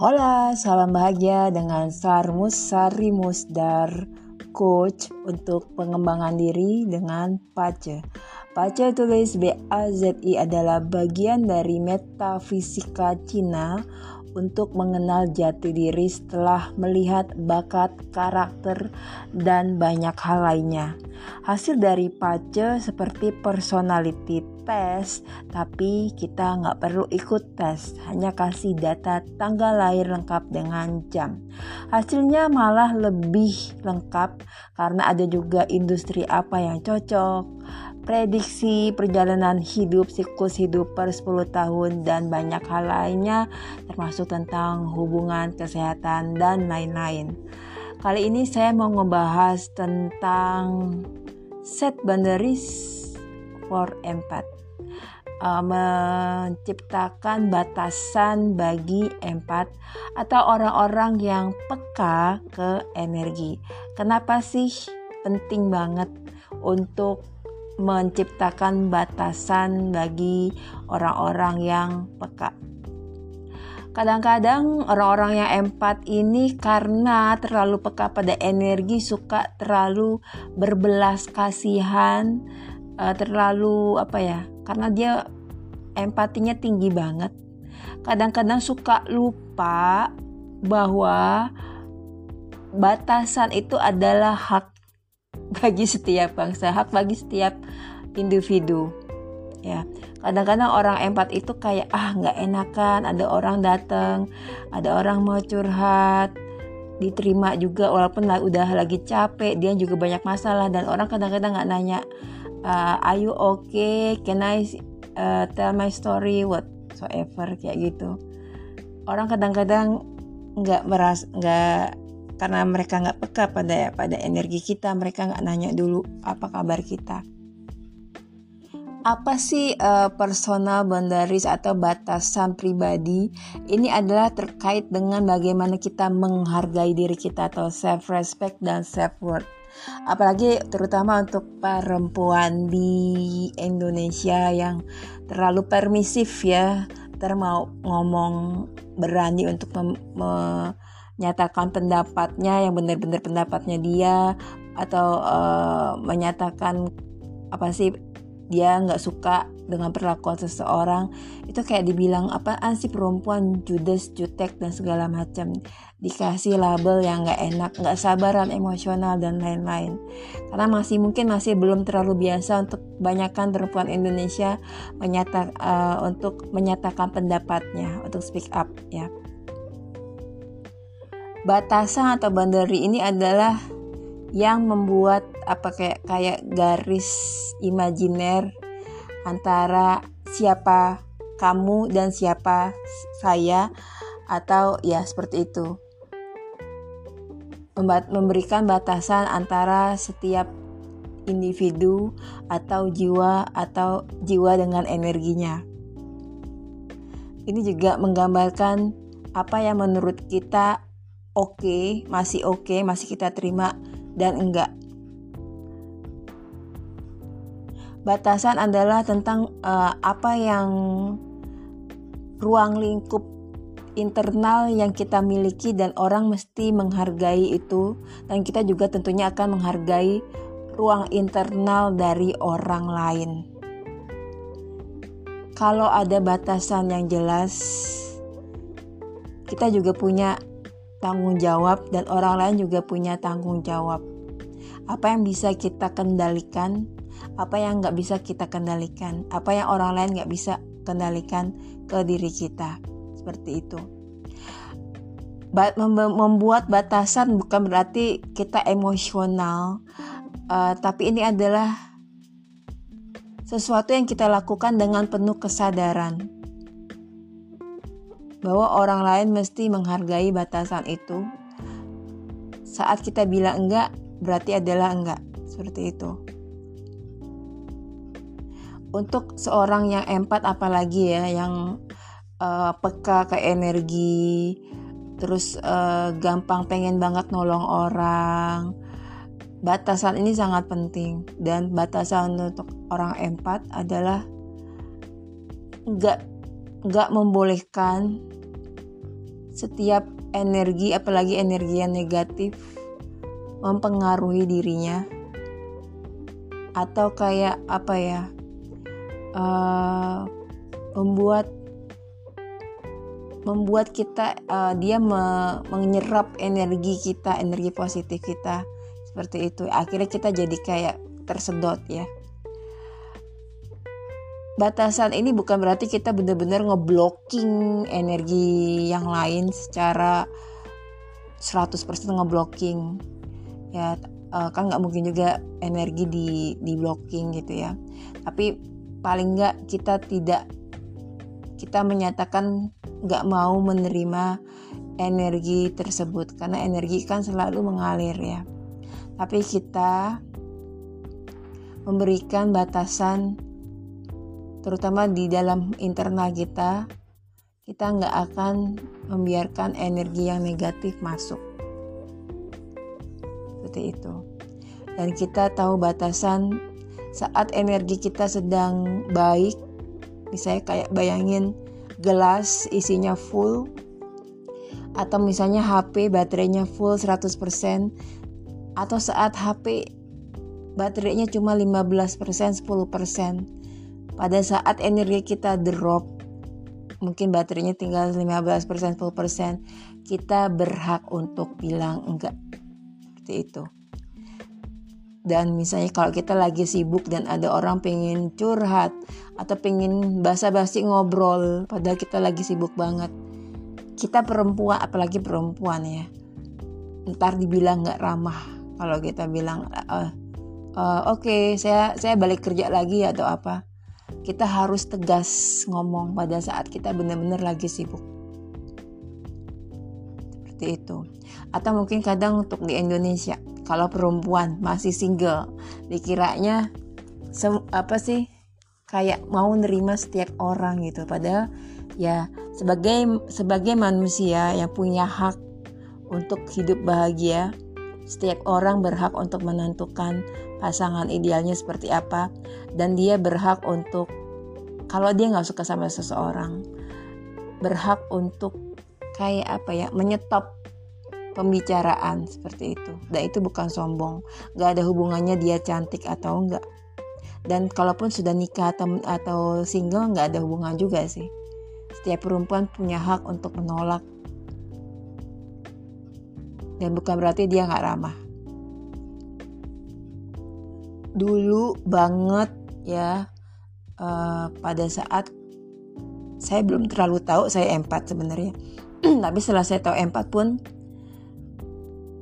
Hola, salam bahagia dengan Sarmus Sari Musdar, coach untuk pengembangan diri dengan PACE. PACE tulis B-A-Z-I adalah bagian dari metafisika Cina untuk mengenal jati diri setelah melihat bakat, karakter, dan banyak hal lainnya. Hasil dari PACE seperti personality tes, tapi kita nggak perlu ikut tes, hanya kasih data tanggal lahir lengkap dengan jam. Hasilnya malah lebih lengkap karena ada juga industri apa yang cocok, prediksi perjalanan hidup, siklus hidup per 10 tahun, dan banyak hal lainnya termasuk tentang hubungan, kesehatan, dan lain-lain. Kali ini saya mau ngebahas tentang set boundaries for empat uh, menciptakan batasan bagi empat atau orang-orang yang peka ke energi. Kenapa sih penting banget untuk menciptakan batasan bagi orang-orang yang peka? Kadang-kadang orang-orang yang empat ini karena terlalu peka pada energi suka terlalu berbelas kasihan, uh, terlalu apa ya karena dia empatinya tinggi banget. Kadang-kadang suka lupa bahwa batasan itu adalah hak bagi setiap bangsa hak bagi setiap individu ya. Kadang-kadang orang empat itu kayak ah nggak enakan ada orang datang ada orang mau curhat diterima juga walaupun udah lagi capek dia juga banyak masalah. Dan orang kadang-kadang nggak nanya uh, are you okay? Can I uh, tell my story whatsoever kayak gitu. Orang kadang-kadang nggak meras nggak karena mereka nggak peka pada pada energi kita mereka nggak nanya dulu apa kabar kita. Apa sih uh, personal boundaries atau batasan pribadi? Ini adalah terkait dengan bagaimana kita menghargai diri kita atau self respect dan self worth apalagi terutama untuk perempuan di Indonesia yang terlalu permisif ya. Termau ngomong berani untuk menyatakan pendapatnya yang benar-benar pendapatnya dia atau uh, menyatakan apa sih dia nggak suka dengan perlakuan seseorang itu kayak dibilang apaan sih perempuan judes jutek dan segala macam. Dikasih label yang nggak enak nggak sabaran emosional dan lain-lain. Karena masih mungkin masih belum terlalu biasa untuk banyakkan perempuan Indonesia menyata uh, untuk menyatakan pendapatnya untuk speak up ya. Batasan atau boundary ini adalah yang membuat apa kayak kayak garis imajiner antara siapa kamu dan siapa saya atau ya seperti itu memberikan batasan antara setiap individu atau jiwa atau jiwa dengan energinya ini juga menggambarkan apa yang menurut kita oke okay, masih oke okay, masih kita terima dan enggak. Batasan adalah tentang uh, apa yang ruang lingkup internal yang kita miliki dan orang mesti menghargai itu dan kita juga tentunya akan menghargai ruang internal dari orang lain. Kalau ada batasan yang jelas, kita juga punya tanggung jawab dan orang lain juga punya tanggung jawab. Apa yang bisa kita kendalikan, apa yang nggak bisa kita kendalikan, apa yang orang lain nggak bisa kendalikan ke diri kita. Seperti itu. Membuat batasan bukan berarti kita emosional, uh, tapi ini adalah sesuatu yang kita lakukan dengan penuh kesadaran bahwa orang lain mesti menghargai batasan itu. Saat kita bilang enggak, berarti adalah enggak. Seperti itu. Untuk seorang yang empat apalagi ya yang uh, peka ke energi, terus uh, gampang pengen banget nolong orang. Batasan ini sangat penting dan batasan untuk orang empat adalah enggak nggak membolehkan setiap energi apalagi energi yang negatif mempengaruhi dirinya atau kayak apa ya uh, membuat membuat kita uh, dia me menyerap energi kita energi positif kita seperti itu. Akhirnya kita jadi kayak tersedot ya. Batasan ini bukan berarti kita benar-benar ngeblocking energi yang lain secara 100% ngeblocking. Ya uh, kan nggak mungkin juga energi di di blocking gitu ya. Tapi paling nggak kita tidak kita menyatakan nggak mau menerima energi tersebut karena energi kan selalu mengalir ya tapi kita memberikan batasan terutama di dalam internal kita, kita nggak akan membiarkan energi yang negatif masuk. Seperti itu. Dan kita tahu batasan saat energi kita sedang baik, misalnya kayak bayangin gelas isinya full, atau misalnya HP baterainya full 100%, atau saat HP baterainya cuma 15%, 10%, pada saat energi kita drop mungkin baterainya tinggal 15% 10% kita berhak untuk bilang enggak. Seperti itu dan misalnya kalau kita lagi sibuk dan ada orang pengen curhat atau pengen basa-basi ngobrol padahal kita lagi sibuk banget kita perempuan apalagi perempuan ya ntar dibilang nggak ramah kalau kita bilang uh, uh, oke okay, saya saya balik kerja lagi atau apa kita harus tegas ngomong pada saat kita benar-benar lagi sibuk. Seperti itu. Atau mungkin kadang untuk di Indonesia, kalau perempuan masih single, dikiranya apa sih kayak mau nerima setiap orang gitu. Padahal ya sebagai sebagai manusia yang punya hak untuk hidup bahagia, setiap orang berhak untuk menentukan pasangan idealnya seperti apa dan dia berhak untuk kalau dia nggak suka sama seseorang berhak untuk kayak apa ya menyetop pembicaraan seperti itu. Dan itu bukan sombong. Nggak ada hubungannya dia cantik atau enggak dan kalaupun sudah nikah atau, atau single nggak ada hubungan juga sih. Setiap perempuan punya hak untuk menolak. Dan bukan berarti dia nggak ramah. Dulu banget ya uh, pada saat saya belum terlalu tahu saya empat sebenarnya. Tapi setelah saya tahu empat pun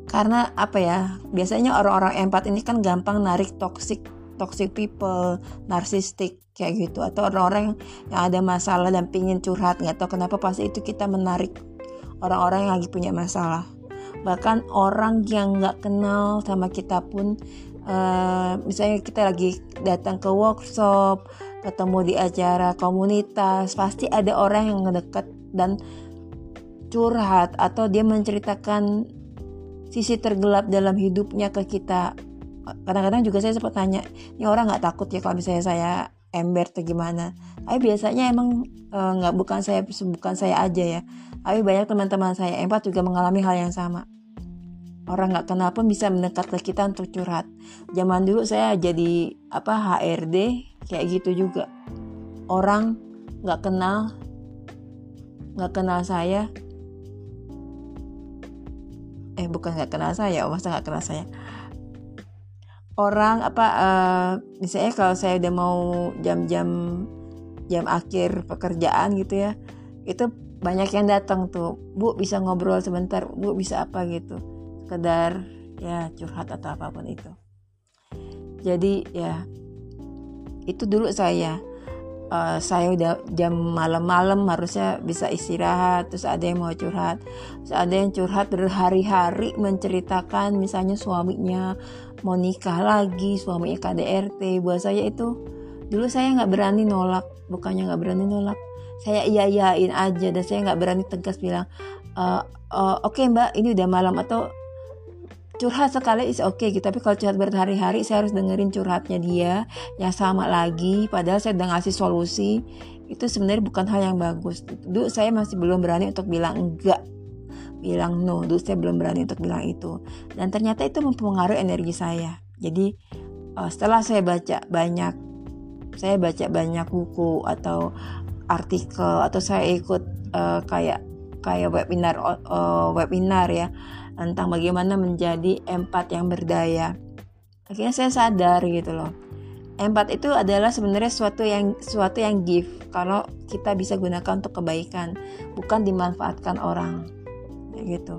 karena apa ya biasanya orang-orang empat ini kan gampang narik toxic toxic people narsistik kayak gitu. Atau orang-orang yang ada masalah dan pingin curhat nggak tahu kenapa pasti itu kita menarik orang-orang yang lagi punya masalah. Bahkan orang yang nggak kenal sama kita pun uh, misalnya kita lagi datang ke workshop ketemu di acara komunitas pasti ada orang yang ngedekat dan curhat atau dia menceritakan sisi tergelap dalam hidupnya ke kita. Kadang-kadang juga saya sempat tanya ini orang nggak takut ya kalau misalnya saya ember atau gimana? Tapi biasanya emang eh, nggak uh, bukan saya bukan saya aja ya. Tapi banyak teman-teman saya empat juga mengalami hal yang sama. Orang nggak kenal pun bisa mendekat ke kita untuk curhat. Zaman dulu saya jadi apa HRD kayak gitu juga. Orang nggak kenal nggak kenal saya eh bukan nggak kenal saya oh, masa nggak kenal saya? Orang apa uh, misalnya kalau saya udah mau jam-jam jam akhir pekerjaan gitu ya itu banyak yang datang tuh bu bisa ngobrol sebentar bu bisa apa? gitu. Sekedar ya curhat atau apa pun itu. Jadi ya itu dulu saya uh, saya udah jam malam-malam harusnya bisa istirahat terus ada yang mau curhat. Terus ada yang curhat berhari-hari menceritakan misalnya suaminya mau nikah lagi suaminya KDRT buat saya itu dulu saya nggak berani nolak bukannya nggak berani nolak. Saya iya iyain aja dan saya nggak berani tegas bilang uh, uh, oke okay, mbak ini udah malam atau curhat sekali is oke okay, gitu tapi kalau curhat berhari-hari saya harus dengerin curhatnya dia yang sama lagi padahal saya udah ngasih solusi. Itu sebenarnya bukan hal yang bagus. Dulu saya masih belum berani untuk bilang enggak. Bilang no dulu saya belum berani untuk bilang itu. Dan ternyata itu mempengaruhi energi saya. Jadi uh, setelah saya baca banyak saya baca banyak buku atau artikel atau saya ikut uh, kayak kayak webinar uh, webinar ya tentang bagaimana menjadi empat yang berdaya. Akhirnya saya sadar gitu loh. Empat itu adalah sebenarnya suatu yang suatu yang gift kalau kita bisa gunakan untuk kebaikan bukan dimanfaatkan orang. Ya gitu.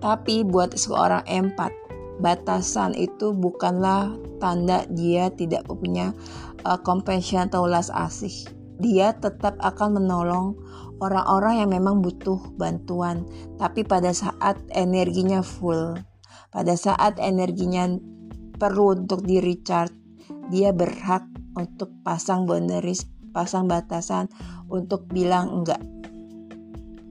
Tapi buat seorang empat batasan itu bukanlah tanda dia tidak punya uh, compassion atau ulas asih. Dia tetap akan menolong orang-orang yang memang butuh bantuan, tapi pada saat energinya full, pada saat energinya perlu untuk di recharge, dia berhak untuk pasang boundaries, pasang batasan untuk bilang enggak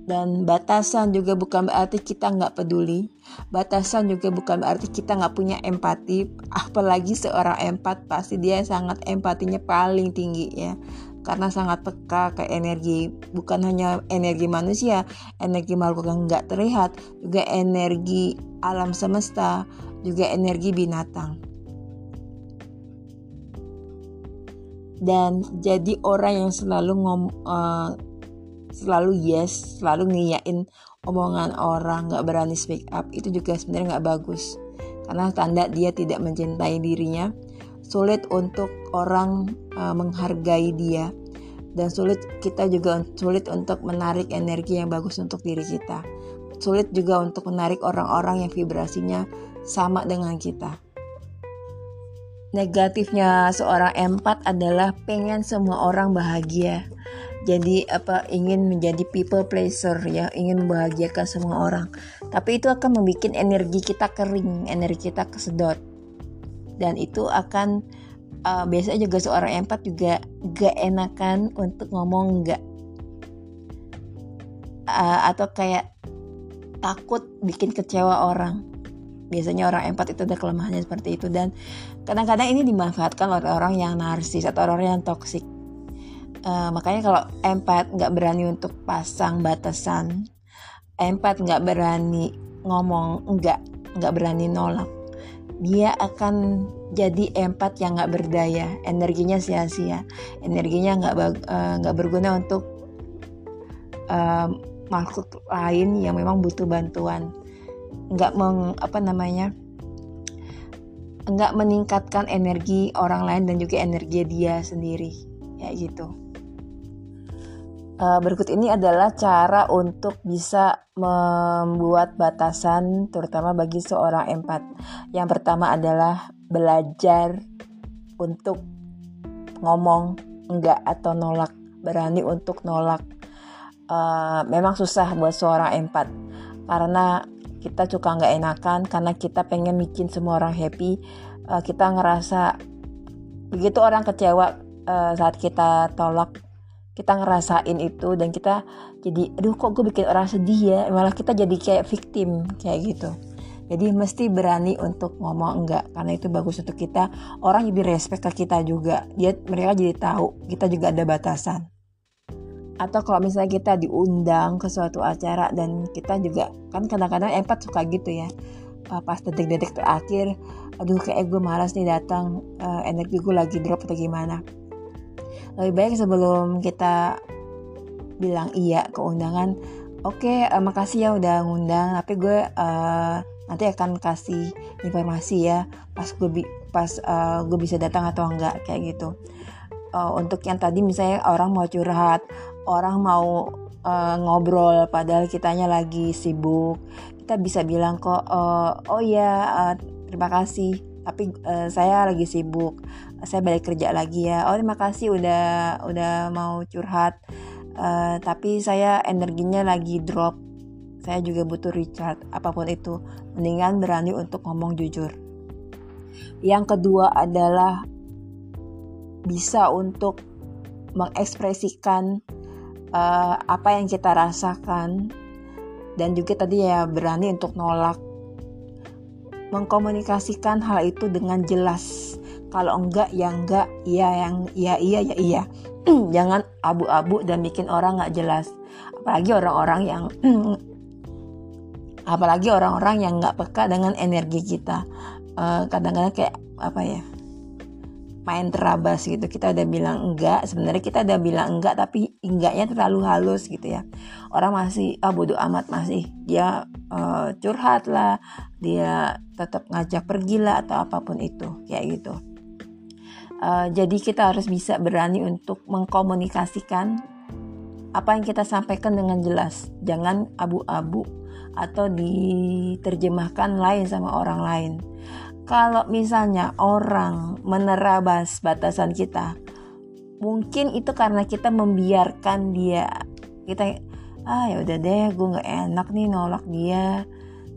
dan batasan juga bukan berarti kita nggak peduli. Batasan juga bukan berarti kita nggak punya empati. Apalagi seorang empat pasti dia sangat empatinya paling tinggi ya. Karena sangat peka ke energi, bukan hanya energi manusia, energi makhluk yang nggak terlihat, juga energi alam semesta, juga energi binatang. Dan jadi orang yang selalu ngom, uh, selalu yes selalu ngiyain omongan orang nggak berani speak up itu juga sebenarnya nggak bagus karena tanda dia tidak mencintai dirinya sulit untuk orang uh, menghargai dia. Dan sulit kita juga sulit untuk menarik energi yang bagus untuk diri kita. Sulit juga untuk menarik orang-orang yang vibrasinya sama dengan kita. Negatifnya seorang empat adalah pengen semua orang bahagia. Jadi apa ingin menjadi people pleaser ya ingin membahagiakan semua orang. Tapi itu akan membuat energi kita kering energi kita kesedot dan itu akan uh, biasanya juga seorang empat juga gak enakan untuk ngomong enggak uh, atau kayak takut bikin kecewa orang. Biasanya orang empat itu ada kelemahannya seperti itu. Dan kadang-kadang ini dimanfaatkan oleh orang yang narsis atau orang yang toksik Uh, makanya kalau empat nggak berani untuk pasang batasan, empat nggak berani ngomong enggak, nggak berani nolak, dia akan jadi empat yang nggak berdaya, energinya sia-sia, energinya nggak eh, nggak uh, berguna untuk uh, makhluk lain yang memang butuh bantuan, nggak meng apa namanya nggak meningkatkan energi orang lain dan juga energi dia sendiri. Ya gitu. Uh, berikut ini adalah cara untuk bisa membuat batasan terutama bagi seorang empat. Yang pertama adalah belajar untuk ngomong enggak atau nolak, berani untuk nolak. Uh, memang susah buat seorang empat karena kita suka nggak enakan karena kita pengen bikin semua orang happy. Uh, kita ngerasa begitu orang kecewa uh, saat kita tolak kita ngerasain itu dan kita jadi aduh kok gue bikin orang sedih ya? Malah kita jadi kayak victim kayak gitu. Jadi mesti berani untuk ngomong enggak karena itu bagus untuk kita. Orang jadi respect ke kita juga. Dia mereka jadi tahu kita juga ada batasan. Atau kalau misalnya kita diundang ke suatu acara dan kita juga kan kadang-kadang empat suka gitu ya. Pas detik-detik terakhir aduh kayak gue malas nih datang uh, energi gue lagi drop atau gimana lebih baik sebelum kita bilang iya ke undangan oke okay, uh, eh, makasih ya udah ngundang tapi gue uh, nanti akan kasih informasi ya pas gue pas uh, gue bisa datang atau enggak kayak gitu. Uh, untuk yang tadi misalnya orang mau curhat orang mau uh, ngobrol padahal kitanya lagi sibuk kita bisa bilang kok uh, oh ya uh, terima kasih tapi uh, saya lagi sibuk. Saya balik kerja lagi ya. Oh terima kasih udah udah mau curhat. Uh, tapi saya energinya lagi drop. Saya juga butuh recharge apa pun itu. Mendingan berani untuk ngomong jujur. Yang kedua adalah bisa untuk mengekspresikan uh, apa yang kita rasakan. Dan juga tadi ya berani untuk nolak mengkomunikasikan hal itu dengan jelas. Kalau enggak ya enggak, iya yang iya iya ya iya. Jangan abu-abu dan bikin orang nggak jelas. apalagi orang-orang yang apalagi orang-orang yang nggak peka dengan energi kita eh, kadang-kadang uh, kayak apa ya main terabas gitu. Kita udah bilang enggak. Sebenarnya kita udah bilang enggak tapi enggaknya terlalu halus gitu ya. Orang masih ah bodoh amat masih. Dia uh, curhat lah. Dia tetap ngajak pergi lah atau apa pun itu. Kayak gitu. Uh, jadi kita harus bisa berani untuk mengkomunikasikan apa yang kita sampaikan dengan jelas. Jangan abu-abu atau diterjemahkan lain sama orang lain kalau misalnya orang menerabas batasan kita mungkin itu karena kita membiarkan dia kita ah ya udah deh gue nggak enak nih nolak dia.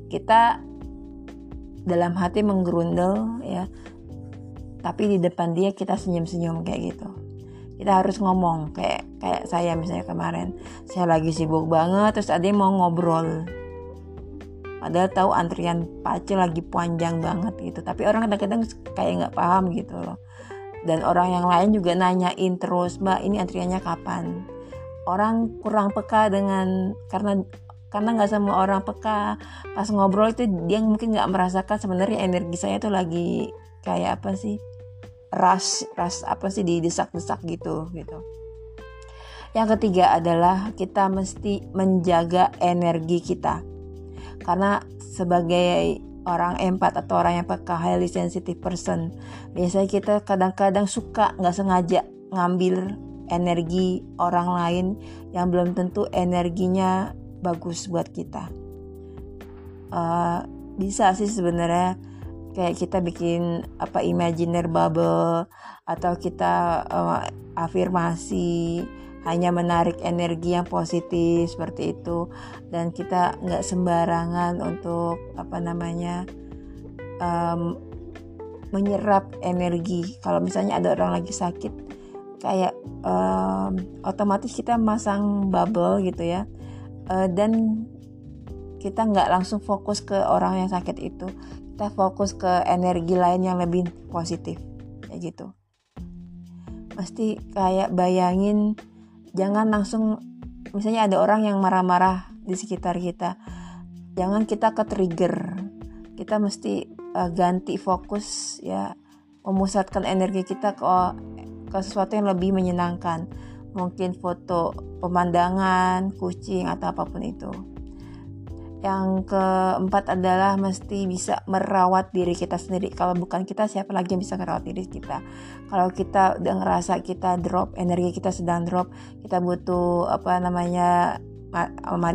Kita dalam hati menggerundel ya. Tapi di depan dia kita senyum-senyum kayak gitu. Kita harus ngomong kayak kayak saya misalnya kemarin saya lagi sibuk banget terus ada yang mau ngobrol padahal tahu antrian pace lagi panjang banget gitu. Tapi orang kadang-kadang kayak nggak paham gitu loh. Dan orang yang lain juga nanyain terus mbak ini antriannya kapan? Orang kurang peka dengan karena karena nggak semua orang peka. Pas ngobrol itu dia mungkin nggak merasakan sebenarnya energi saya tuh lagi kayak apa sih ras ras apa sih didesak-desak gitu gitu. Yang ketiga adalah kita mesti menjaga energi kita karena sebagai orang empat atau orang yang peka highly sensitive person biasanya kita kadang-kadang suka nggak sengaja ngambil energi orang lain yang belum tentu energinya bagus buat kita. Uh, bisa sih sebenarnya kayak kita bikin apa imaginer bubble atau kita uh, afirmasi hanya menarik energi yang positif seperti itu. Dan kita nggak sembarangan untuk apa namanya um, menyerap energi. Kalau misalnya ada orang lagi sakit kayak um, otomatis kita masang bubble gitu ya. Uh, dan kita nggak langsung fokus ke orang yang sakit itu. Kita fokus ke energi lain yang lebih positif. Kayak gitu. Pasti kayak bayangin jangan langsung misalnya ada orang yang marah-marah di sekitar kita. Jangan kita ke trigger kita mesti uh, ganti fokus ya. Memusatkan energi kita ke ke sesuatu yang lebih menyenangkan. Mungkin foto pemandangan kucing atau apa pun itu yang keempat adalah mesti bisa merawat diri kita sendiri. Kalau bukan kita, siapa lagi yang bisa merawat diri kita? Kalau kita udah ngerasa kita drop, energi kita sedang drop, kita butuh apa namanya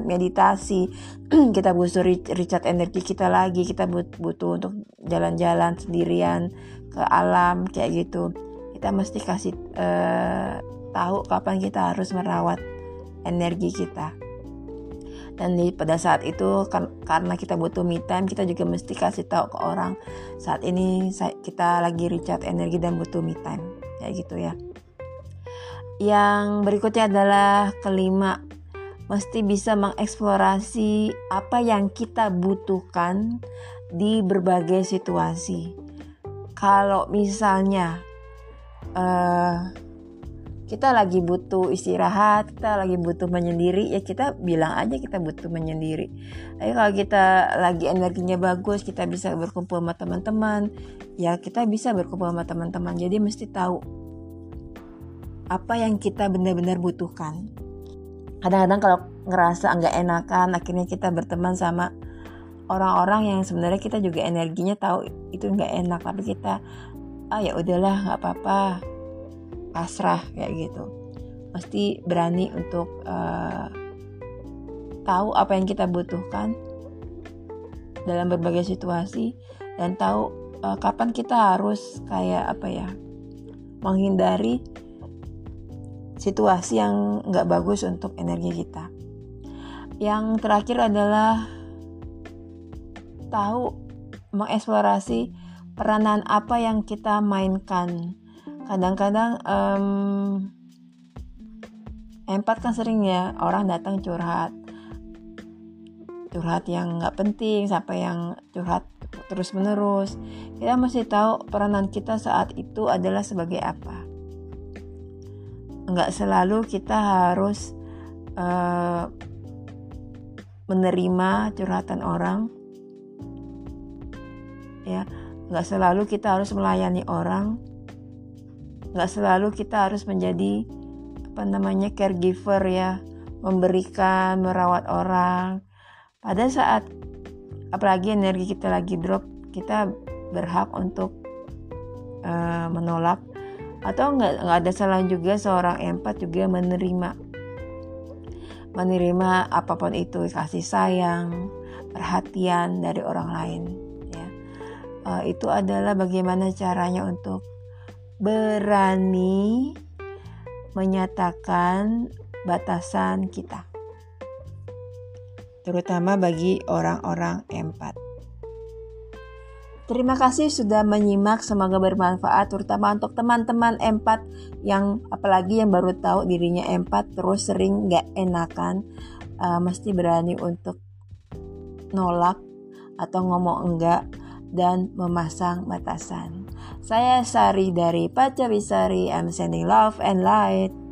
meditasi, kita butuh recharge energi kita lagi, kita butuh untuk jalan-jalan sendirian ke alam kayak gitu. Kita mesti kasih uh, tahu kapan kita harus merawat energi kita dan di, pada saat itu kan, karena kita butuh me time kita juga mesti kasih tahu ke orang. Saat ini saya, kita lagi recharge energi dan butuh me time. Kayak gitu ya. Yang berikutnya adalah kelima. Mesti bisa mengeksplorasi apa yang kita butuhkan di berbagai situasi. Kalau misalnya uh, kita lagi butuh istirahat, kita lagi butuh menyendiri, ya kita bilang aja kita butuh menyendiri. Tapi kalau kita lagi energinya bagus, kita bisa berkumpul sama teman-teman, ya kita bisa berkumpul sama teman-teman. Jadi mesti tahu apa yang kita benar-benar butuhkan. Kadang-kadang kalau ngerasa nggak enakan, akhirnya kita berteman sama orang-orang yang sebenarnya kita juga energinya tahu itu nggak enak, tapi kita ah ya udahlah nggak apa-apa pasrah kayak gitu pasti berani untuk uh, tahu apa yang kita butuhkan dalam berbagai situasi dan tahu uh, kapan kita harus kayak apa ya menghindari situasi yang nggak bagus untuk energi kita. Yang terakhir adalah tahu mengeksplorasi peranan apa yang kita mainkan kadang-kadang um, empat kan sering ya orang datang curhat. Curhat yang nggak penting sampai yang curhat terus menerus kita mesti tahu peranan kita saat itu adalah sebagai apa. Nggak selalu kita harus uh, menerima curhatan orang. Ya nggak selalu kita harus melayani orang nggak selalu kita harus menjadi apa namanya caregiver ya. Memberikan merawat orang. Pada saat apalagi energi kita lagi drop kita berhak untuk uh, menolak. Atau nggak ada salah juga seorang empat juga menerima. Menerima apa pun itu kasih sayang perhatian dari orang lain uh, itu adalah bagaimana caranya untuk berani menyatakan batasan kita, terutama bagi orang-orang empat. Terima kasih sudah menyimak, semoga bermanfaat terutama untuk teman-teman empat yang apalagi yang baru tahu dirinya empat terus sering gak enakan, uh, mesti berani untuk nolak atau ngomong enggak dan memasang batasan. Saya Sari dari Pacawisari, I'm sending love and light.